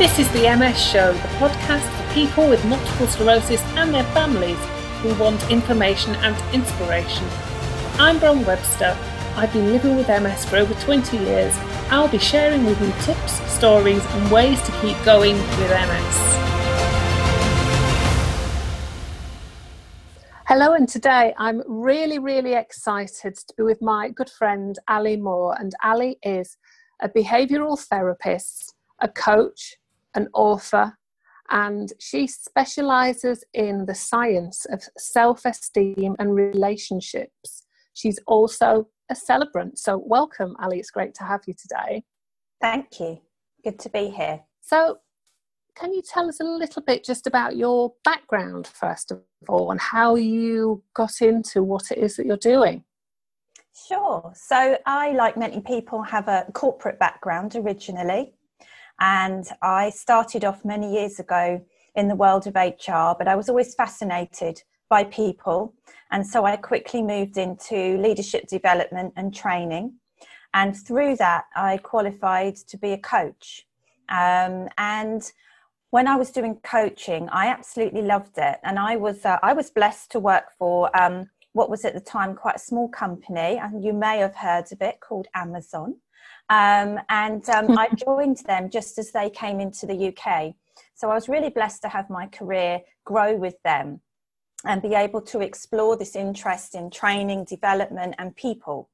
This is the MS Show, the podcast for people with multiple sclerosis and their families who want information and inspiration. I'm Bron Webster. I've been living with MS for over 20 years. I'll be sharing with you tips, stories, and ways to keep going with MS. Hello, and today I'm really, really excited to be with my good friend Ali Moore. And Ali is a behavioural therapist, a coach, an author, and she specializes in the science of self esteem and relationships. She's also a celebrant. So, welcome, Ali. It's great to have you today. Thank you. Good to be here. So, can you tell us a little bit just about your background, first of all, and how you got into what it is that you're doing? Sure. So, I, like many people, have a corporate background originally. And I started off many years ago in the world of HR, but I was always fascinated by people. And so I quickly moved into leadership development and training. And through that, I qualified to be a coach. Um, and when I was doing coaching, I absolutely loved it. And I was, uh, I was blessed to work for um, what was at the time quite a small company, and you may have heard of it called Amazon. Um, and um, I joined them just as they came into the UK. So I was really blessed to have my career grow with them and be able to explore this interest in training, development, and people.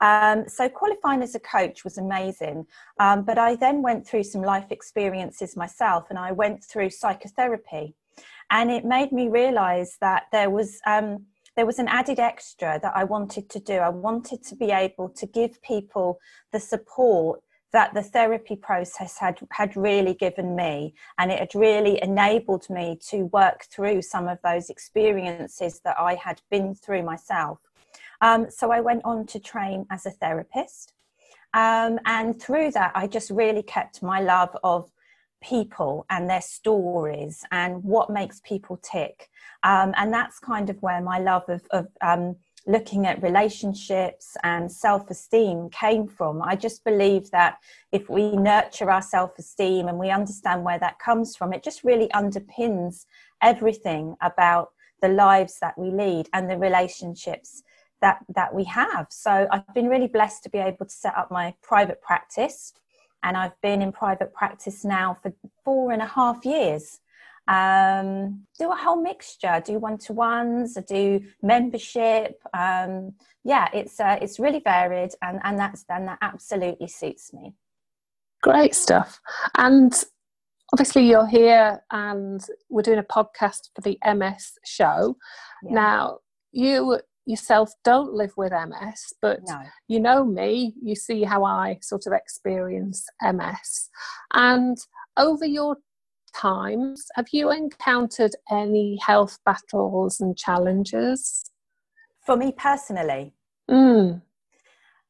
Um, so qualifying as a coach was amazing. Um, but I then went through some life experiences myself and I went through psychotherapy. And it made me realize that there was um, there was an added extra that I wanted to do. I wanted to be able to give people the support that the therapy process had had really given me and it had really enabled me to work through some of those experiences that I had been through myself. Um, so I went on to train as a therapist. Um, and through that, I just really kept my love of people and their stories and what makes people tick. Um, and that's kind of where my love of, of um, looking at relationships and self esteem came from. I just believe that if we nurture our self esteem and we understand where that comes from, it just really underpins everything about the lives that we lead and the relationships that, that we have. So I've been really blessed to be able to set up my private practice and I've been in private practice now for four and a half years. Um, do a whole mixture. Do one to ones. I Do membership. Um, yeah, it's uh, it's really varied, and and that's and that absolutely suits me. Great stuff. And obviously, you're here, and we're doing a podcast for the MS show. Yeah. Now, you yourself don't live with MS, but no. you know me, you see how I sort of experience MS. And over your times, have you encountered any health battles and challenges? For me personally? Mm.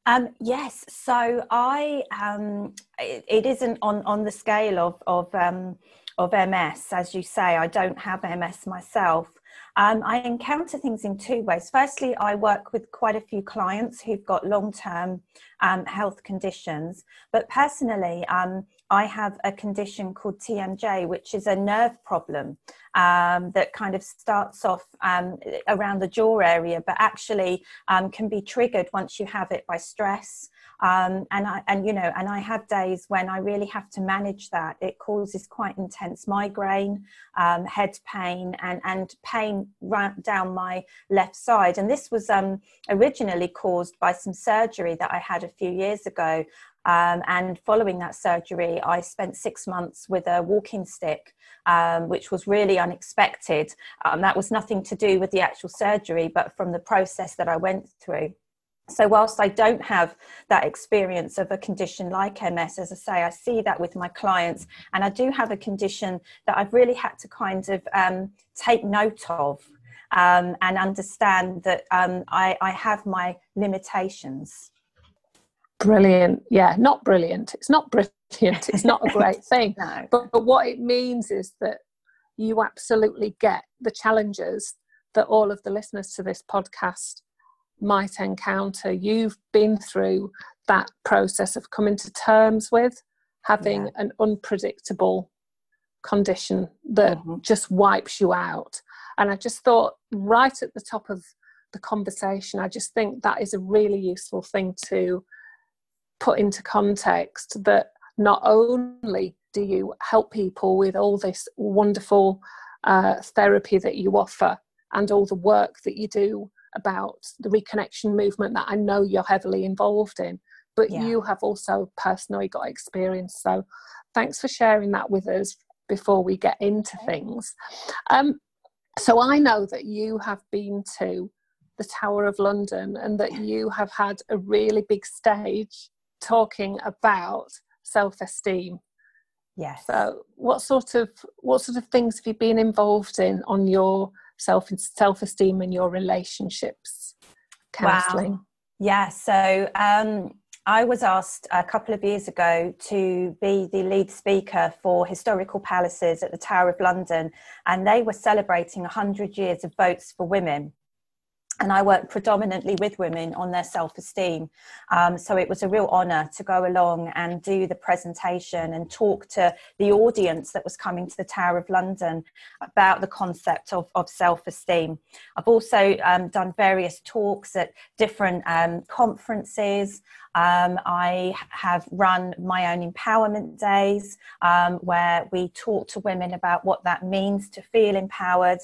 Um, yes, so I um, it, it isn't on on the scale of of um, of MS, as you say. I don't have MS myself, um, I encounter things in two ways. Firstly, I work with quite a few clients who've got long term um, health conditions, but personally, um, I have a condition called TMJ, which is a nerve problem um, that kind of starts off um, around the jaw area, but actually um, can be triggered once you have it by stress. Um, and I, and you know, and I have days when I really have to manage that. It causes quite intense migraine, um, head pain, and and pain right down my left side. And this was um, originally caused by some surgery that I had a few years ago. Um, and following that surgery, I spent six months with a walking stick, um, which was really unexpected. Um, that was nothing to do with the actual surgery, but from the process that I went through. So, whilst I don't have that experience of a condition like MS, as I say, I see that with my clients, and I do have a condition that I've really had to kind of um, take note of um, and understand that um, I, I have my limitations. Brilliant. Yeah, not brilliant. It's not brilliant. It's not a great thing. no. but, but what it means is that you absolutely get the challenges that all of the listeners to this podcast might encounter. You've been through that process of coming to terms with having yeah. an unpredictable condition that mm-hmm. just wipes you out. And I just thought, right at the top of the conversation, I just think that is a really useful thing to put into context that not only do you help people with all this wonderful uh, therapy that you offer and all the work that you do about the reconnection movement that I know you're heavily involved in, but yeah. you have also personally got experience. So thanks for sharing that with us before we get into things. Um, so I know that you have been to the Tower of London and that you have had a really big stage talking about self-esteem. Yes. So what sort of what sort of things have you been involved in on your self self-esteem and your relationships counseling? Wow. Yeah, so um I was asked a couple of years ago to be the lead speaker for Historical Palaces at the Tower of London, and they were celebrating 100 years of votes for women and I work predominantly with women on their self esteem. Um, so it was a real honour to go along and do the presentation and talk to the audience that was coming to the Tower of London about the concept of, of self esteem. I've also um, done various talks at different um, conferences. Um, I have run my own empowerment days um, where we talk to women about what that means to feel empowered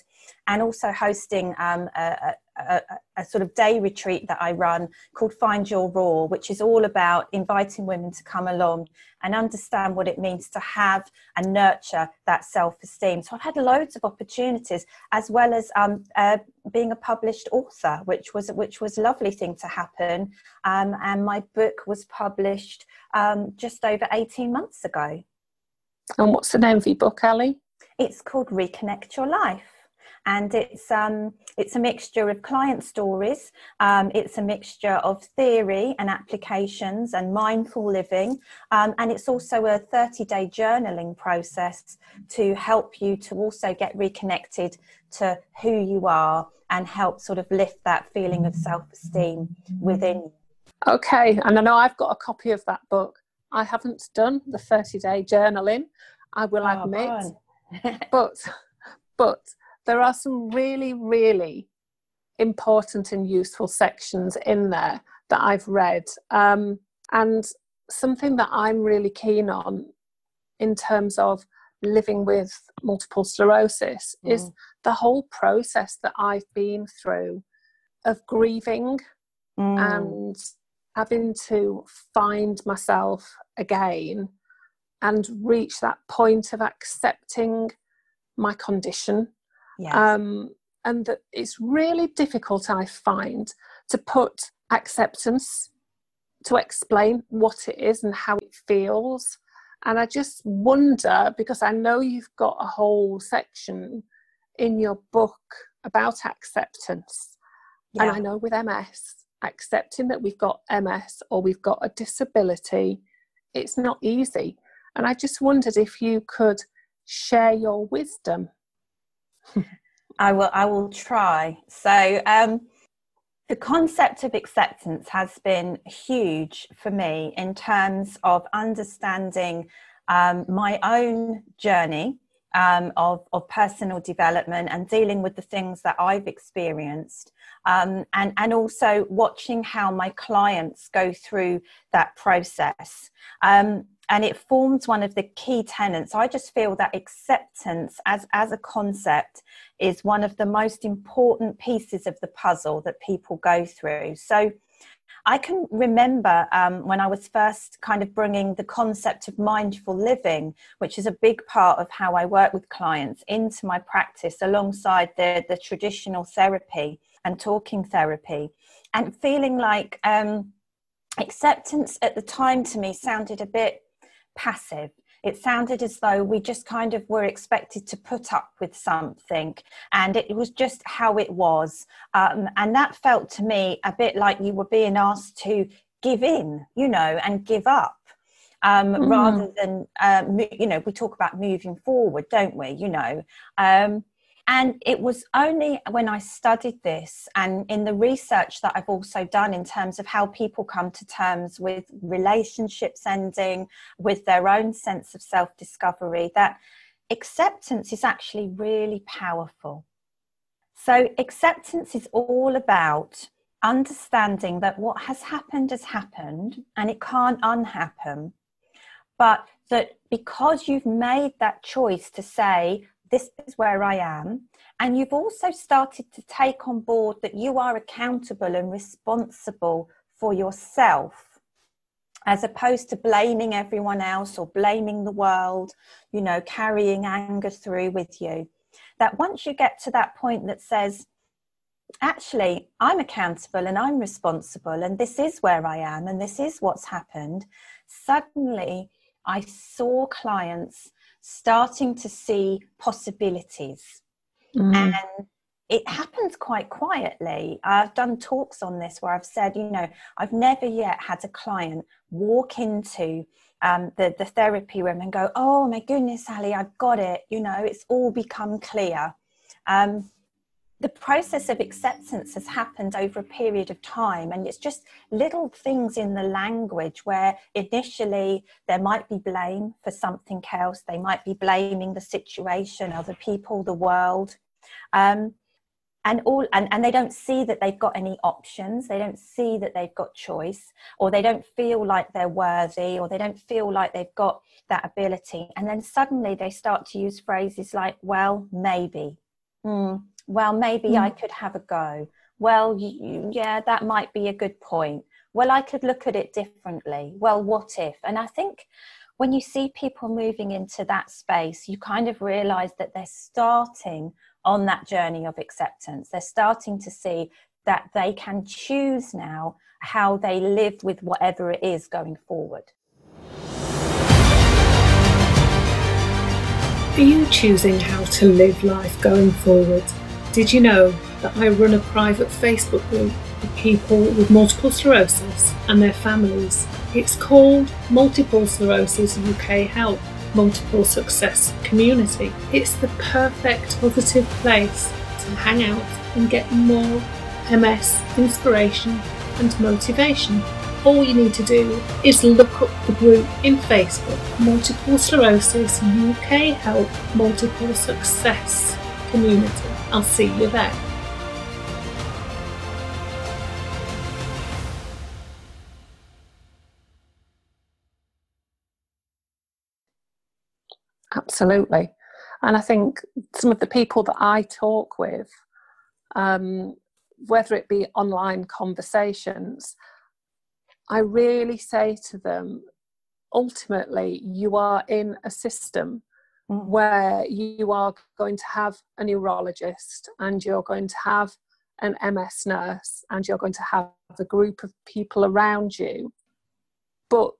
and also hosting um, a, a, a, sort of day retreat that I run called Find Your Raw, which is all about inviting women to come along and understand what it means to have and nurture that self esteem. So I've had loads of opportunities, as well as um, uh, being a published author, which was which was a lovely thing to happen. Um, and my book was published um, just over eighteen months ago. And what's the name of your book, Ali? It's called Reconnect Your Life and it's um, it's a mixture of client stories. Um, it's a mixture of theory and applications and mindful living, um, and it's also a 30-day journaling process to help you to also get reconnected to who you are and help sort of lift that feeling of self-esteem within you. Okay, and I know I've got a copy of that book. I haven't done the 30-day journaling. I will oh, admit, but but there are some really, really important and useful sections in there that I've read. Um, and something that I'm really keen on in terms of living with multiple sclerosis mm. is the whole process that I've been through of grieving mm. and having to find myself again and reach that point of accepting my condition Yes. Um, and that it's really difficult, I find, to put acceptance to explain what it is and how it feels. And I just wonder because I know you've got a whole section in your book about acceptance. Yeah. And I know with MS, accepting that we've got MS or we've got a disability, it's not easy. And I just wondered if you could share your wisdom I will. I will try. So, um, the concept of acceptance has been huge for me in terms of understanding um, my own journey um, of, of personal development and dealing with the things that I've experienced, um, and, and also watching how my clients go through that process. Um, and it forms one of the key tenets. I just feel that acceptance as, as a concept is one of the most important pieces of the puzzle that people go through. So I can remember um, when I was first kind of bringing the concept of mindful living, which is a big part of how I work with clients, into my practice alongside the, the traditional therapy and talking therapy, and feeling like um, acceptance at the time to me sounded a bit passive. It sounded as though we just kind of were expected to put up with something, and it was just how it was. Um, and that felt to me a bit like you were being asked to give in, you know, and give up. Um, mm. rather than um, you know we talk about moving forward don't we you know um, and it was only when I studied this and in the research that I've also done in terms of how people come to terms with relationships ending, with their own sense of self discovery, that acceptance is actually really powerful. So, acceptance is all about understanding that what has happened has happened and it can't unhappen. But that because you've made that choice to say, This is where I am, and you've also started to take on board that you are accountable and responsible for yourself as opposed to blaming everyone else or blaming the world, you know, carrying anger through with you. That once you get to that point that says, actually, I'm accountable and I'm responsible, and this is where I am, and this is what's happened, suddenly I saw clients starting to see possibilities. Mm. And it happens quite quietly. I've done talks on this where I've said, you know, I've never yet had a client walk into um, the, the therapy room and go, oh my goodness, Ali, I've got it. You know, it's all become clear. Um, the process of acceptance has happened over a period of time and it's just little things in the language where initially there might be blame for something else they might be blaming the situation other people the world. Um, and all and, and they don't see that they've got any options they don't see that they've got choice or they don't feel like they're worthy or they don't feel like they've got that ability. And then suddenly they start to use phrases like well maybe. Mm, well maybe mm. i could have a go well you, yeah that might be a good point well i could look at it differently well what if and i think when you see people moving into that space you kind of realize that they're starting on that journey of acceptance. They're starting to see that they can choose now how they live with whatever it is going forward. Are you choosing how to live life going forward? Did you know that I run a private Facebook group for people with multiple sclerosis and their families? It's called Multiple Sclerosis UK Help multiple success community. It's the perfect positive place to hang out and get more MS inspiration and motivation. All you need to do is look up the group in Facebook Multiple Sclerosis UK Help Multiple Success Community. I'll see you there. Absolutely. And I think some of the people that I talk with, um, whether it be online conversations, I really say to them, ultimately, you are in a system. Where you are going to have a neurologist and you're going to have an MS nurse and you're going to have a group of people around you. But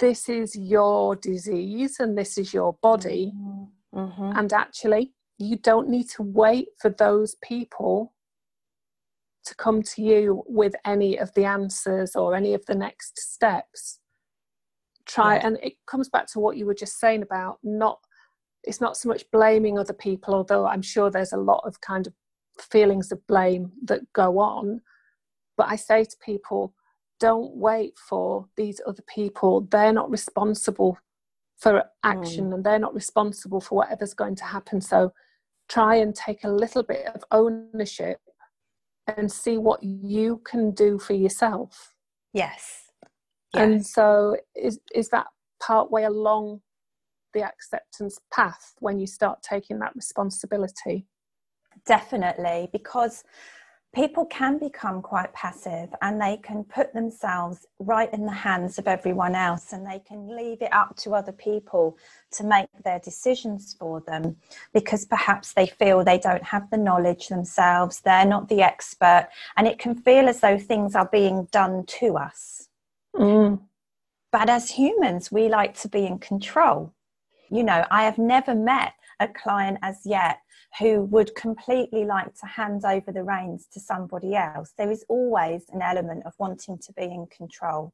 this is your disease and this is your body. Mm-hmm. mm-hmm. And actually, you don't need to wait for those people to come to you with any of the answers or any of the next steps. Try, yeah. and it comes back to what you were just saying about not, it's not so much blaming other people, although I'm sure there's a lot of kind of feelings of blame that go on. But I say to people, don't wait for these other people. They're not responsible for action mm. and they're not responsible for whatever's going to happen. So try and take a little bit of ownership and see what you can do for yourself. Yes. yes. And so is is that part way along the acceptance path when you start taking that responsibility? Definitely, because people can become quite passive and they can put themselves right in the hands of everyone else and they can leave it up to other people to make their decisions for them because perhaps they feel they don't have the knowledge themselves, they're not the expert, and it can feel as though things are being done to us. Mm. But as humans, we like to be in control. You know, I have never met a client as yet who would completely like to hand over the reins to somebody else. There is always an element of wanting to be in control.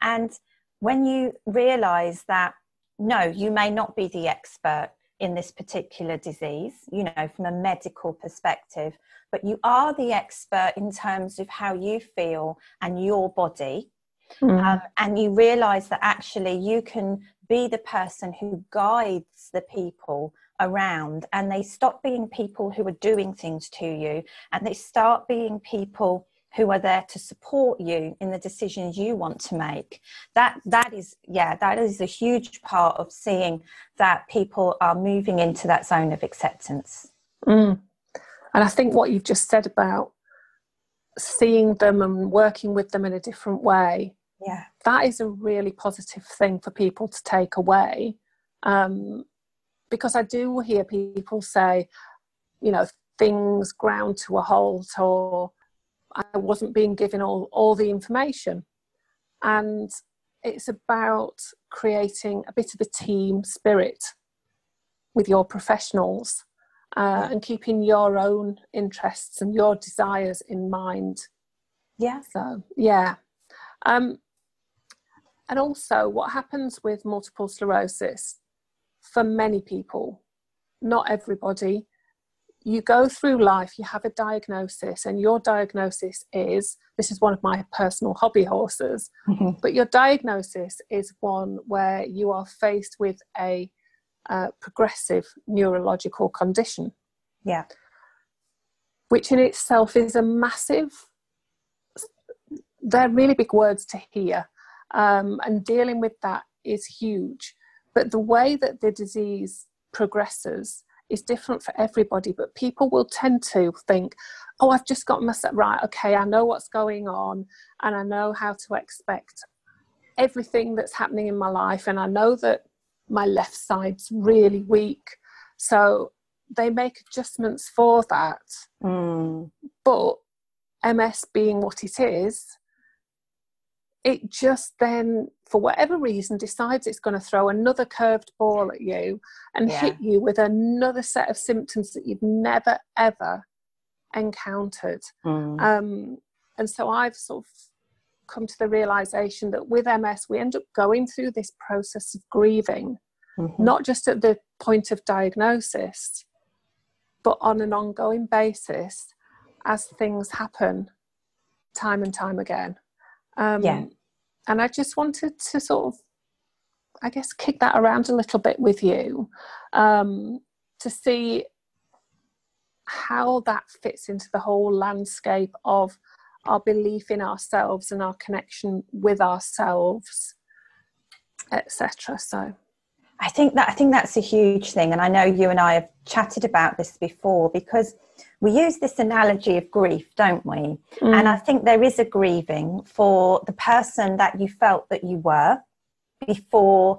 And when you realize that, no, you may not be the expert in this particular disease, you know, from a medical perspective, but you are the expert in terms of how you feel and your body. Mm. Um, and you realize that actually you can be the person who guides the people around and they stop being people who are doing things to you and they start being people who are there to support you in the decisions you want to make that that is yeah that is a huge part of seeing that people are moving into that zone of acceptance mm. and i think what you've just said about seeing them and working with them in a different way yeah that is a really positive thing for people to take away um, because i do hear people say you know things ground to a halt or I wasn't being given all, all the information. And it's about creating a bit of a team spirit with your professionals uh, and keeping your own interests and your desires in mind. Yeah. So, yeah. Um, and also, what happens with multiple sclerosis for many people, not everybody, you go through life, you have a diagnosis, and your diagnosis is this is one of my personal hobby horses, mm-hmm. but your diagnosis is one where you are faced with a uh, progressive neurological condition. Yeah. Which in itself is a massive, they're really big words to hear, um, and dealing with that is huge. But the way that the disease progresses, is different for everybody, but people will tend to think, oh, I've just got myself right, okay, I know what's going on and I know how to expect everything that's happening in my life, and I know that my left side's really weak. So they make adjustments for that. Mm. But MS being what it is, it just then, for whatever reason, decides it's going to throw another curved ball at you and yeah. hit you with another set of symptoms that you've never ever encountered. Mm. Um, and so I've sort of come to the realization that with MS, we end up going through this process of grieving, mm-hmm. not just at the point of diagnosis, but on an ongoing basis as things happen time and time again. Um, yeah. And I just wanted to sort of, I guess, kick that around a little bit with you um, to see how that fits into the whole landscape of our belief in ourselves and our connection with ourselves, etc. So. I think that I think that's a huge thing, and I know you and I have chatted about this before because we use this analogy of grief, don't we? Mm. And I think there is a grieving for the person that you felt that you were before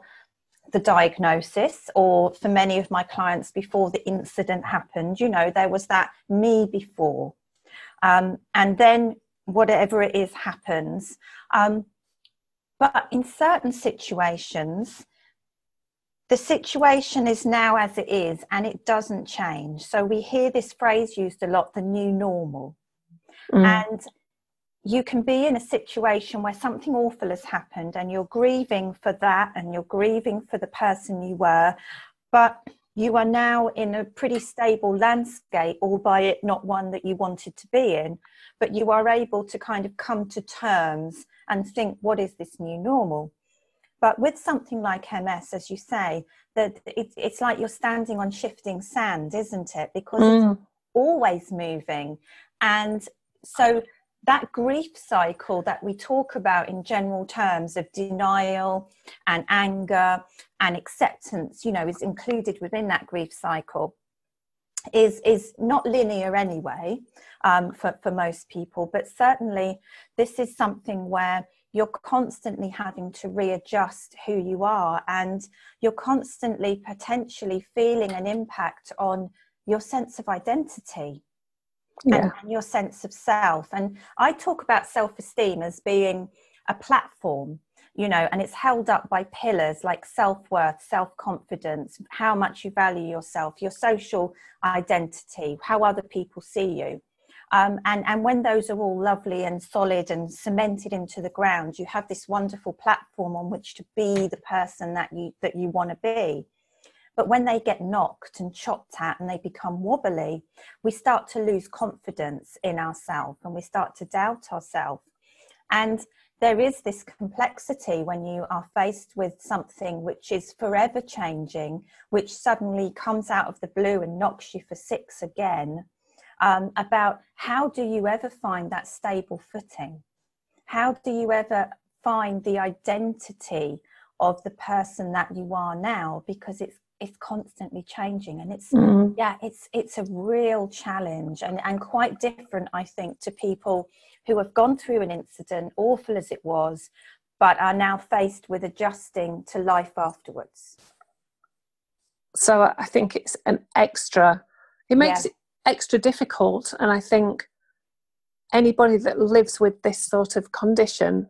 the diagnosis, or for many of my clients before the incident happened. You know, there was that me before, um, and then whatever it is happens. Um, but in certain situations, the situation is now as it is and it doesn't change. So we hear this phrase used a lot the new normal. Mm. And you can be in a situation where something awful has happened and you're grieving for that and you're grieving for the person you were, but you are now in a pretty stable landscape, albeit not one that you wanted to be in, but you are able to kind of come to terms and think, what is this new normal? But with something like MS, as you say, that it, it's like you're standing on shifting sand, isn't it? Because mm. it's always moving. And so that grief cycle that we talk about in general terms of denial and anger and acceptance, you know, is included within that grief cycle is is not linear anyway um, for, for most people but certainly this is something where you're constantly having to readjust who you are and you're constantly potentially feeling an impact on your sense of identity yeah. and, and your sense of self and i talk about self-esteem as being a platform you know and it's held up by pillars like self-worth self-confidence how much you value yourself your social identity how other people see you um, and, and when those are all lovely and solid and cemented into the ground, you have this wonderful platform on which to be the person that you that you want to be. But when they get knocked and chopped at and they become wobbly, we start to lose confidence in ourselves and we start to doubt ourselves. And there is this complexity when you are faced with something which is forever changing, which suddenly comes out of the blue and knocks you for six again. Um, about how do you ever find that stable footing? How do you ever find the identity of the person that you are now? Because it's it's constantly changing and it's mm. yeah it's it's a real challenge and and quite different i think to people who have gone through an incident awful as it was but are now faced with adjusting to life afterwards so i think it's an extra it makes yeah. it extra difficult and i think anybody that lives with this sort of condition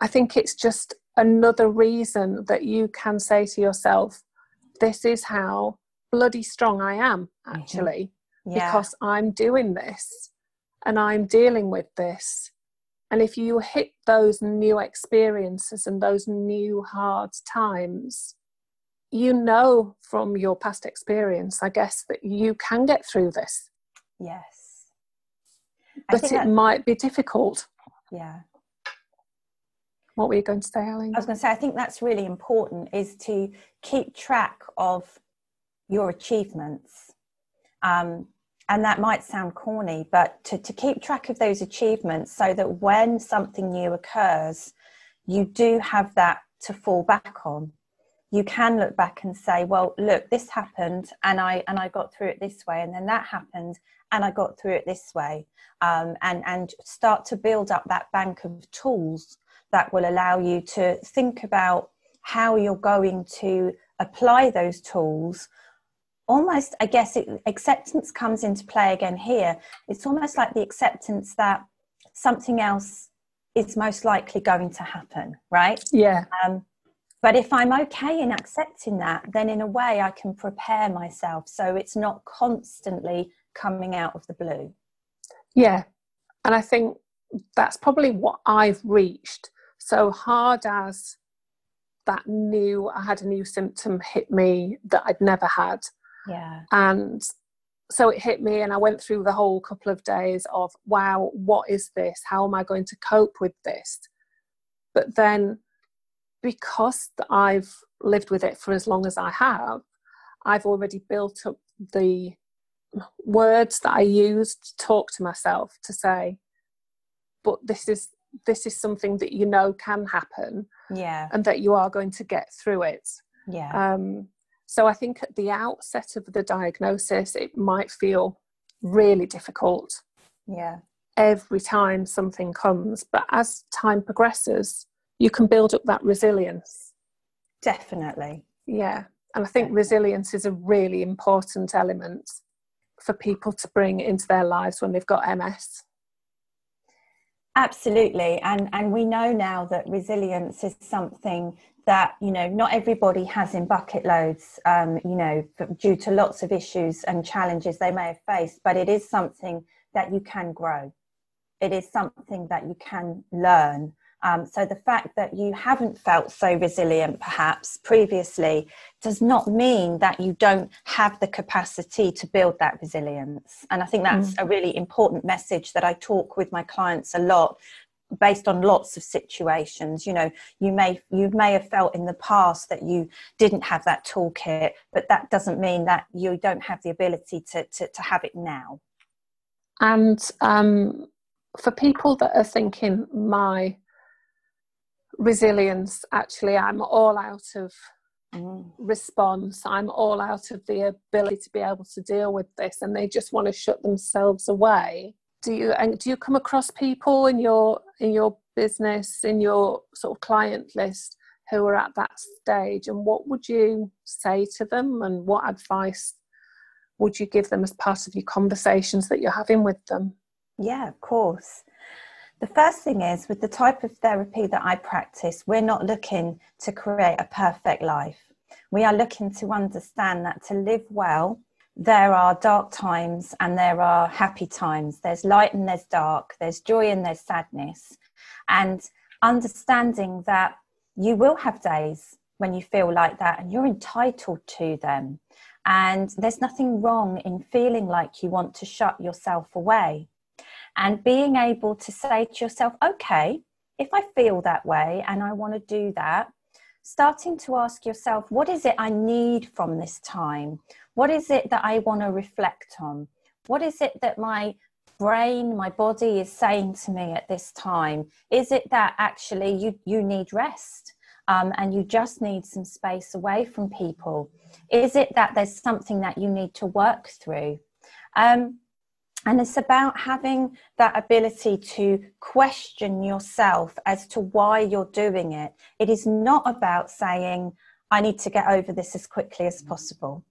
i think it's just another reason that you can say to yourself, this is how bloody strong I am, mm-hmm. actually, mm-hmm. yeah. because I'm doing this and I'm dealing with this. And if you hit those new experiences and those new hard times, you know from your past experience, I guess, that you can get through this. Yes. but it that, might be difficult. Yeah. What were you going to say, Ali? I was going to say, I think that's really important is to keep track of your achievements. Um, and that might sound corny, but to, to keep track of those achievements so that when something new occurs, you do have that to fall back on. You can look back and say, well, look, this happened and I and I got through it this way, and then that happened and I got through it this way. Um, and, and start to build up that bank of tools that will allow you to think about how you're going to apply those tools. Almost i guess it, acceptance comes into play again here. It's almost like the acceptance that something else is most likely going to happen right? Yeah. Um, but if i'm okay in accepting that then in a way i can prepare myself so it's not constantly coming out of the blue. Yeah. And i think that's probably what i've reached. So hard as that new i had a new symptom hit me that i'd never had. Yeah. And so it hit me and i went through the whole couple of days of wow what is this? How am i going to cope with this? But then because i've lived with it for as long as i have i've already built up the words that i use to talk to myself to say but this is this is something that you know can happen yeah. and that you are going to get through it. Yeah. Um, so i think at the outset of the diagnosis it might feel really difficult yeah. every time something comes but as time progresses you can build up that resilience. Definitely. Yeah. And i think resilience is a really important element for people to bring into their lives when they've got ms Absolutely, and and we know now that resilience is something that you know not everybody has in bucket loads. Um, you know, due to lots of issues and challenges they may have faced, but it is something that you can grow. It is something that you can learn, um, so the fact that you haven't felt so resilient perhaps previously does not mean that you don't have the capacity to build that resilience. And I think that's mm. a really important message that I talk with my clients a lot based on lots of situations you know you may you may have felt in the past that you didn't have that toolkit but that doesn't mean that you don't have the ability to to, to have it now and um, for people that are thinking my resilience actually i'm all out of mm. response. I'm all out of the ability to be able to deal with this and they just want to shut themselves away. Do you and do you come across people in your in your business in your sort of client list who are at that stage? And what would you say to them and what advice would you give them as part of your conversations that you're having with them? Yeah of course the first thing is with the type of therapy that I practice, we're not looking to create a perfect life. We are looking to understand that to live well, there are dark times and there are happy times. There's light and there's dark, there's joy and there's sadness. And understanding that you will have days when you feel like that and you're entitled to them. And there's nothing wrong in feeling like you want to shut yourself away. And being able to say to yourself, okay, if I feel that way and I want to do that, starting to ask yourself, what is it I need from this time? What is it that I want to reflect on? What is it that my brain, my body is saying to me at this time? Is it that actually you, you need rest um, and you just need some space away from people? Is it that there's something that you need to work through? Um, and it's about having that ability to question yourself as to why you're doing it. It is not about saying, I need to get over this as quickly as possible.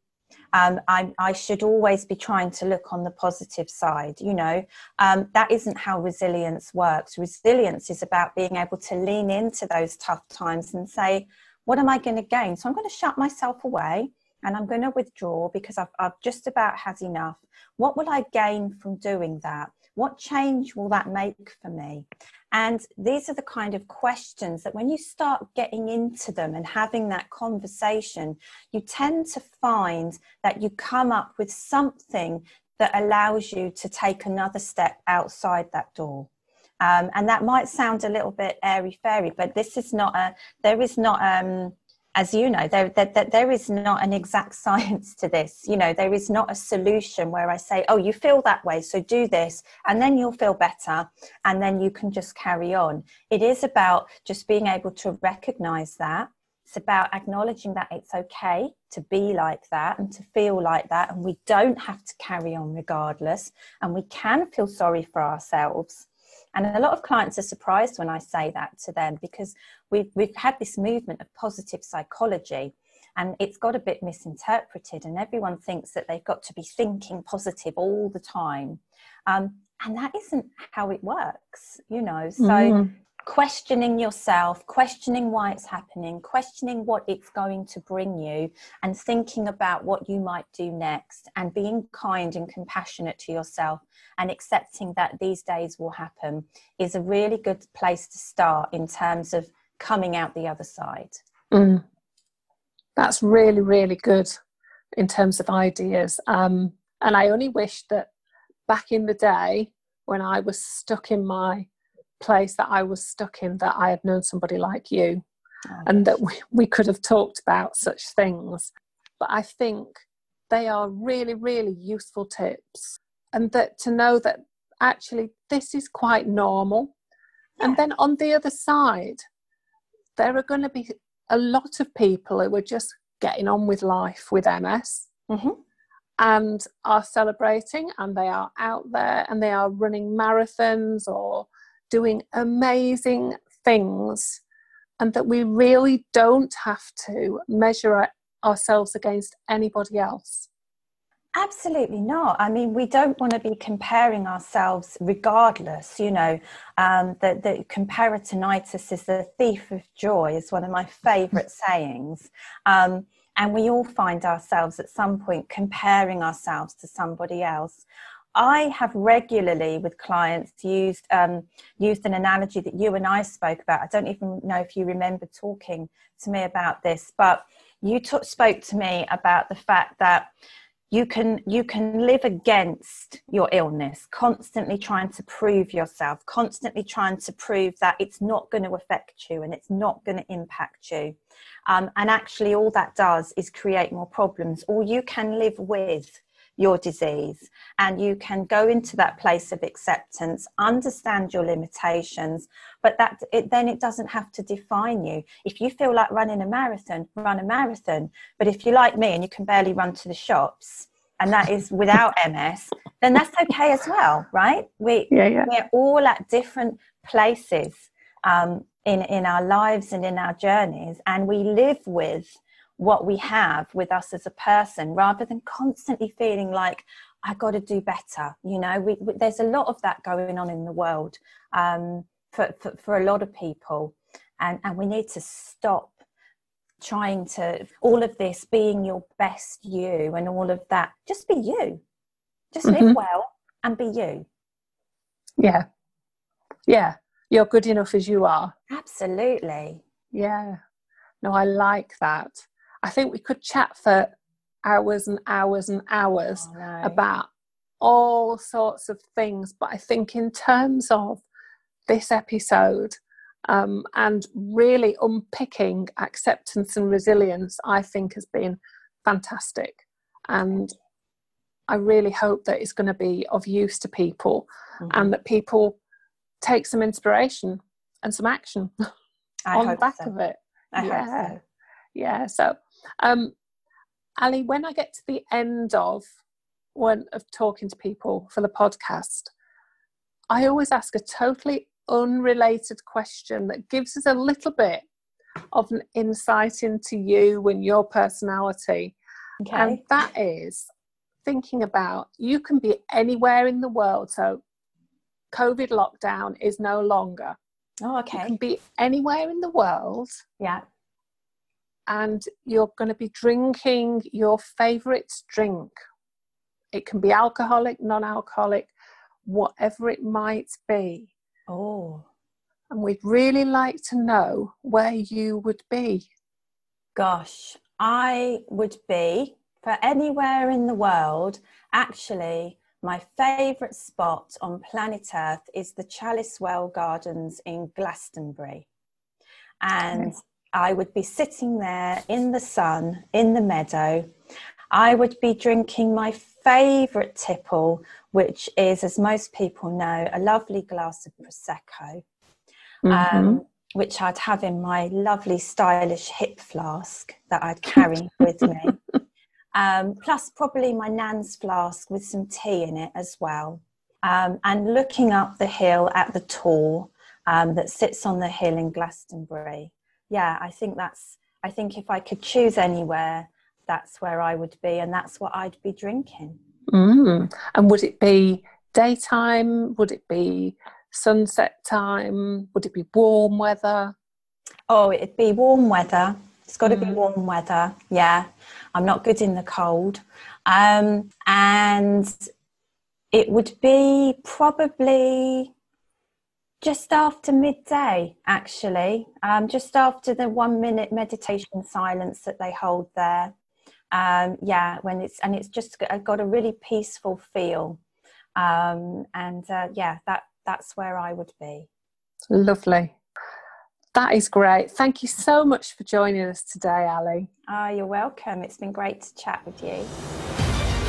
Um, I, I, should always be trying to look on the positive side. You know, um, that isn't how resilience works. Resilience is about being able to lean into those tough times and say, what am I going to gain? So I'm going to shut myself away and I'm going to withdraw because I've, I've just about had enough. What will I gain from doing that? What change will that make for me? And these are the kind of questions that when you start getting into them and having that conversation, you tend to find that you come up with something that allows you to take another step outside that door. Um, and that might sound a little bit airy fairy, but this is not a, there is not, um, as you know, there, there, there is not an exact science to this. You know, there is not a solution where I say, oh, you feel that way, so do this, and then you'll feel better, and then you can just carry on. It is about just being able to recognize that. It's about acknowledging that it's okay to be like that and to feel like that, and we don't have to carry on regardless, and we can feel sorry for ourselves and a lot of clients are surprised when I say that to them because we've, we've had this movement of positive psychology and it's got a bit misinterpreted and everyone thinks that they've got to be thinking positive all the time. Um, and that isn't how it works you know? So mm questioning yourself, questioning why it's happening, questioning what it's going to bring you, and thinking about what you might do next, and being kind and compassionate to yourself, and accepting that these days will happen is a really good place to start in terms of coming out the other side. Mm. That's really, really good in terms of ideas. Um, and I only wish that back in the day when I was stuck in my place that I was stuck in that I had known somebody like you oh, and that we, we could have talked about such things. But I think they are really, really useful tips. And that to know that actually this is quite normal. Yeah. And then on the other side, there are going to be a lot of people who are just getting on with life with MS. Mm-hmm and are celebrating and they are out there and they are running marathons or doing amazing things and that we really don't have to measure ourselves against anybody else. Absolutely not. I mean, we don't want to be comparing ourselves regardless. You know, um, the, the comparisonitis is the thief of joy, is one of my favorite sayings. Um, and we all find ourselves at some point comparing ourselves to somebody else. I have regularly with clients used um, used an analogy that you and I spoke about. I don't even know if you remember talking to me about this, but you t- spoke to me about the fact that you can you can live against your illness constantly trying to prove yourself constantly trying to prove that it's not going to affect you and it's not going to impact you. Um, and actually all that does is create more problems. Or you can live with your disease. And you can go into that place of acceptance understand your limitations but that it, then it doesn't have to define you. If you feel like running a marathon run a marathon. But if you're like me and you can barely run to the shops and that is without ms then that's okay as well right? We, yeah, yeah. we're all at different places um, in in our lives and in our journeys. And we live with what we have with us as a person rather than constantly feeling like I got to do better. You know, we, we, there's a lot of that going on in the world um, for, for, for a lot of people, and and we need to stop trying to all of this being your best you and all of that. Just be you. Just mm-hmm. live well and be you. Yeah, yeah. You're good enough as you are. Absolutely. Yeah. No, I like that. I think we could chat for hours and hours and hours about all sorts of things. But I think, in terms of this episode um, and really unpicking acceptance and resilience, I think has been fantastic. And I really hope that it's going to be of use to people mm-hmm. and that people take some inspiration and some action on the back so. of it. I yeah. So. Yeah. So, um, Ali, when I get to the end of one of talking to people for the podcast, I always ask a totally unrelated question that gives us a little bit of an insight into you and your personality. Okay. And that is thinking about you can be anywhere in the world. So, COVID lockdown is no longer. Oh, okay. You can be anywhere in the world. Yeah. And you're going to be drinking your favorite drink. It can be alcoholic, non alcoholic, whatever it might be. Oh. And we'd really like to know where you would be. Gosh, I would be for anywhere in the world. Actually, my favourite spot on planet Earth is the Chalice Well Gardens in Glastonbury. And. I would be sitting there in the sun, in the meadow. I would be drinking my favourite tipple, which is, as most people know, a lovely glass of Prosecco, mm-hmm. um, which I'd have in my lovely, stylish hip flask that I'd carry with me. Um, plus, probably my Nan's flask with some tea in it as well. Um, and looking up the hill at the Tor um, that sits on the hill in Glastonbury. Yeah, I think that's, I think if I could choose anywhere, that's where I would be, and that's what I'd be drinking. Mm. And would it be daytime? Would it be sunset time? Would it be warm weather? Oh, it'd be warm weather. It's got to mm. be warm weather. Yeah, I'm not good in the cold. Um, and it would be probably just after midday, actually, um, just after the one minute meditation silence that they hold there. Um, yeah when it's and it's just got a really peaceful feel. Um, and uh, yeah that that's where i would be. Lovely. That is great. Thank you so much for joining us today ali. Oh you're welcome. It's been great to chat with you.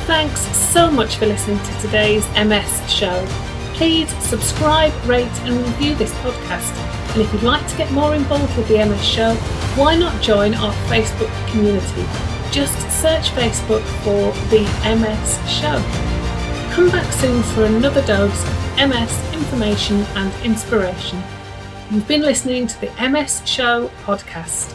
Thanks so much for listening to today's ms show please subscribe rate and review this podcast and if you'd like to get more involved with the ms show why not join our facebook community just search Facebook for the MS Show. Come back soon for another dose of MS information and inspiration. You've been listening to the MS Show podcast.